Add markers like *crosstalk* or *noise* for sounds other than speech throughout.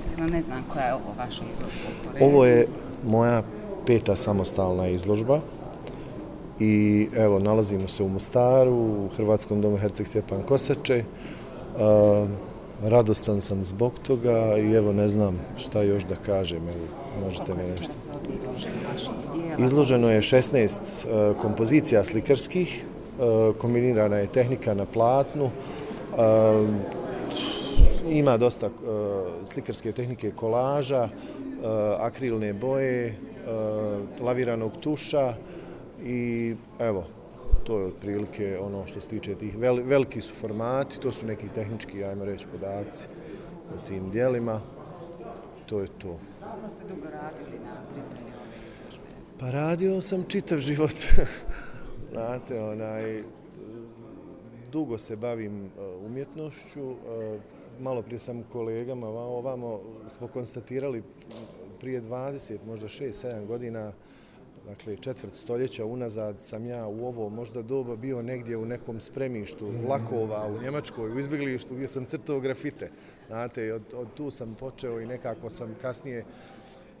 iskreno ne znam koja je ovo vaša izložba. Ovo je moja peta samostalna izložba i evo nalazimo se u Mostaru, u Hrvatskom domu Herceg Stjepan Kosače. radostan sam zbog toga i evo ne znam šta još da kažem, evo, možete me nešto. Izloženo je 16 kompozicija slikarskih, kombinirana je tehnika na platnu, ima dosta slikarske tehnike kolaža, akrilne boje, laviranog tuša, i evo, to je otprilike ono što se tiče tih veliki su formati, to su neki tehnički, ajmo reći, podaci o tim dijelima. To je to. Kako ste dugo radili na pripremi ove izložbe? Pa radio sam čitav život. *laughs* Znate, onaj, dugo se bavim e, umjetnošću. Malo prije sam kolegama ovamo smo konstatirali prije 20, možda 6-7 godina dakle četvrt stoljeća unazad sam ja u ovo možda doba bio negdje u nekom spremištu vlakova u Njemačkoj, u izbjeglištu gdje sam crtao grafite. Znate, od, od tu sam počeo i nekako sam kasnije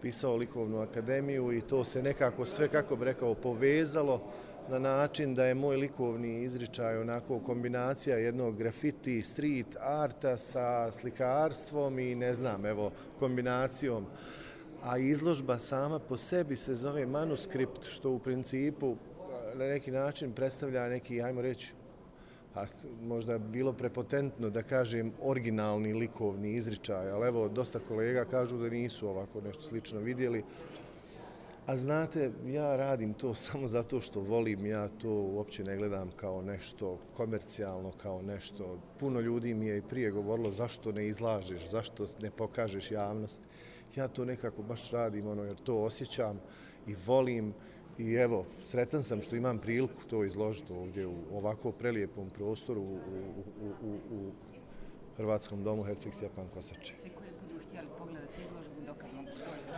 pisao likovnu akademiju i to se nekako sve, kako bi rekao, povezalo na način da je moj likovni izričaj onako kombinacija jednog grafiti, street arta sa slikarstvom i ne znam, evo, kombinacijom a izložba sama po sebi se zove manuskript, što u principu eh, na neki način predstavlja neki, ajmo reći, a možda bilo prepotentno da kažem originalni likovni izričaj, ali evo, dosta kolega kažu da nisu ovako nešto slično vidjeli. A znate, ja radim to *laughs* samo zato što volim, ja to uopće ne gledam kao nešto komercijalno, kao nešto. Puno ljudi mi je i prije govorilo zašto ne izlažeš, zašto ne pokažeš javnost ja to nekako baš radim, ono, jer to osjećam i volim. I evo, sretan sam što imam priliku to izložiti ovdje u ovako prelijepom prostoru u, u, u, u Hrvatskom domu Herceg Stjepan Kosače. Svi koji budu htjeli pogledati izložbu,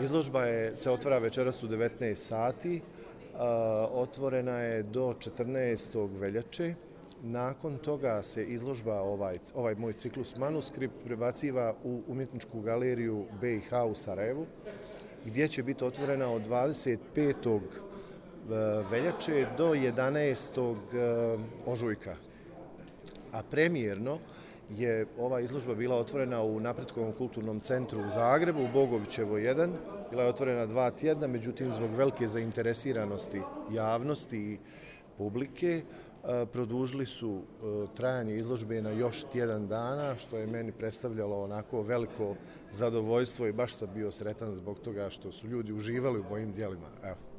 Izložba je, se otvara večeras u 19 sati. Otvorena je do 14. veljače. Nakon toga se izložba, ovaj, ovaj moj ciklus manuskript, prebaciva u umjetničku galeriju BiH u Sarajevu, gdje će biti otvorena od 25. E, veljače do 11. E, ožujka. A premijerno je ova izložba bila otvorena u Napretkovom kulturnom centru u Zagrebu, u Bogovićevo 1. Bila je otvorena dva tjedna, međutim, zbog velike zainteresiranosti javnosti i publike, e, produžili su e, trajanje izložbe na još tjedan dana, što je meni predstavljalo onako veliko zadovoljstvo i baš sam bio sretan zbog toga što su ljudi uživali u mojim dijelima. Evo.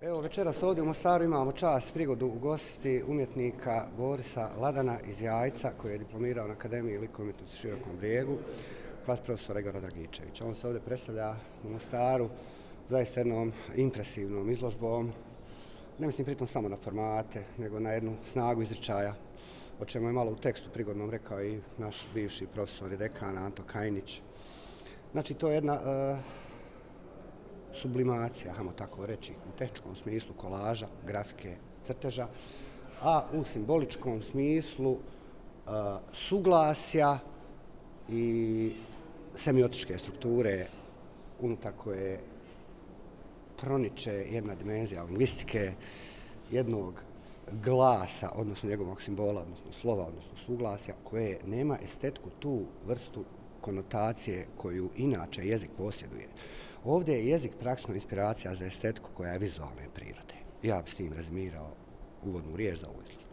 Evo, večeras ovdje u Mostaru imamo čast prigodu ugostiti umjetnika Borisa Ladana iz Jajca, koji je diplomirao na Akademiji likovumjetnosti Širokom brijegu, klas profesora Igora Dragičevića. On se ovdje predstavlja u Mostaru zaista jednom impresivnom izložbom, ne mislim pritom samo na formate, nego na jednu snagu izričaja, o čemu je malo u tekstu prigodnom rekao i naš bivši profesor i dekan Anto Kajnić. Znači, to je jedna uh, sublimacija, hajmo tako reći, u tehničkom smislu kolaža, grafike, crteža, a u simboličkom smislu uh, suglasja i semiotičke strukture unutar koje proniče jedna dimenzija lingvistike jednog glasa, odnosno njegovog simbola, odnosno slova, odnosno suglasja, koje nema estetku tu vrstu konotacije koju inače jezik posjeduje. Ovdje je jezik praktično inspiracija za estetiku koja je vizualne prirode. Ja bi s tim razmirao uvodnu riječ za ovu izložbu.